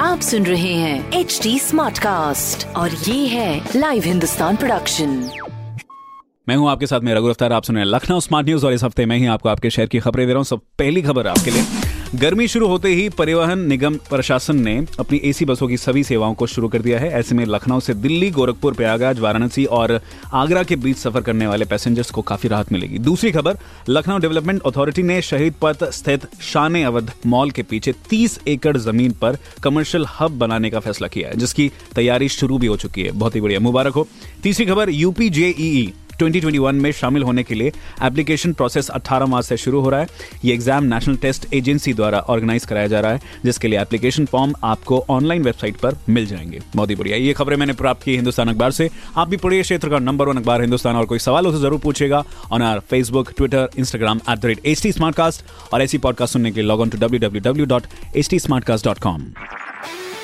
आप सुन रहे हैं एच डी स्मार्ट कास्ट और ये है लाइव हिंदुस्तान प्रोडक्शन मैं हूँ आपके साथ मेरा गुरफ्तार, आप सुन रहे हैं लखनऊ स्मार्ट न्यूज़ और इस हफ़्ते मैं ही आपको आपके शहर की खबरें दे रहा हूँ। सब पहली खबर आपके लिए। गर्मी शुरू होते ही परिवहन निगम प्रशासन ने अपनी एसी बसों की सभी सेवाओं को शुरू कर दिया है। ऐसे में लखनऊ से दिल्ली, गोरखपुर, प्रयागराज, वाराणसी और आगरा के बीच सफ़र करने वाले पैसेंजर्स को काफ़ी राहत मिलेगी। दूसरी खबर, लखनऊ डेवलपमेंट अथॉरिटी ने शहीद पथ स्थित शान अवध मॉल के पीछे 30 एकड़ ज़मीन पर कमर्शियल हब बनाने का फैसला किया है, जिसकी तैयारी शुरू भी हो चुकी है। बहुत ही बढ़िया। मुबारक हो। तीसरी खबर, यूपी जेईई 2021 में शामिल होने के लिए एप्लीकेशन प्रोसेस 18 मार्च से शुरू हो रहा है। ये एग्ज़ाम नेशनल टेस्ट एजेंसी द्वारा ऑर्गेनाइज कराया जा रहा है, जिसके लिए एप्लीकेशन फॉर्म आपको ऑनलाइन वेबसाइट पर मिल जाएँगे। बहुत ही बढ़िया। ये खबरें मैंने प्राप्त की हिंदुस्तान अखबार से। आप भी पढ़िए क्षेत्र का नंबर वन अखबार हिंदुस्तान और कोई सवाल हो तो ज़रूर पूछेगा on our Facebook Twitter Instagram at the rate H T और ऐसी पॉडकास्ट सुनने के लिए log on to W W W dot H T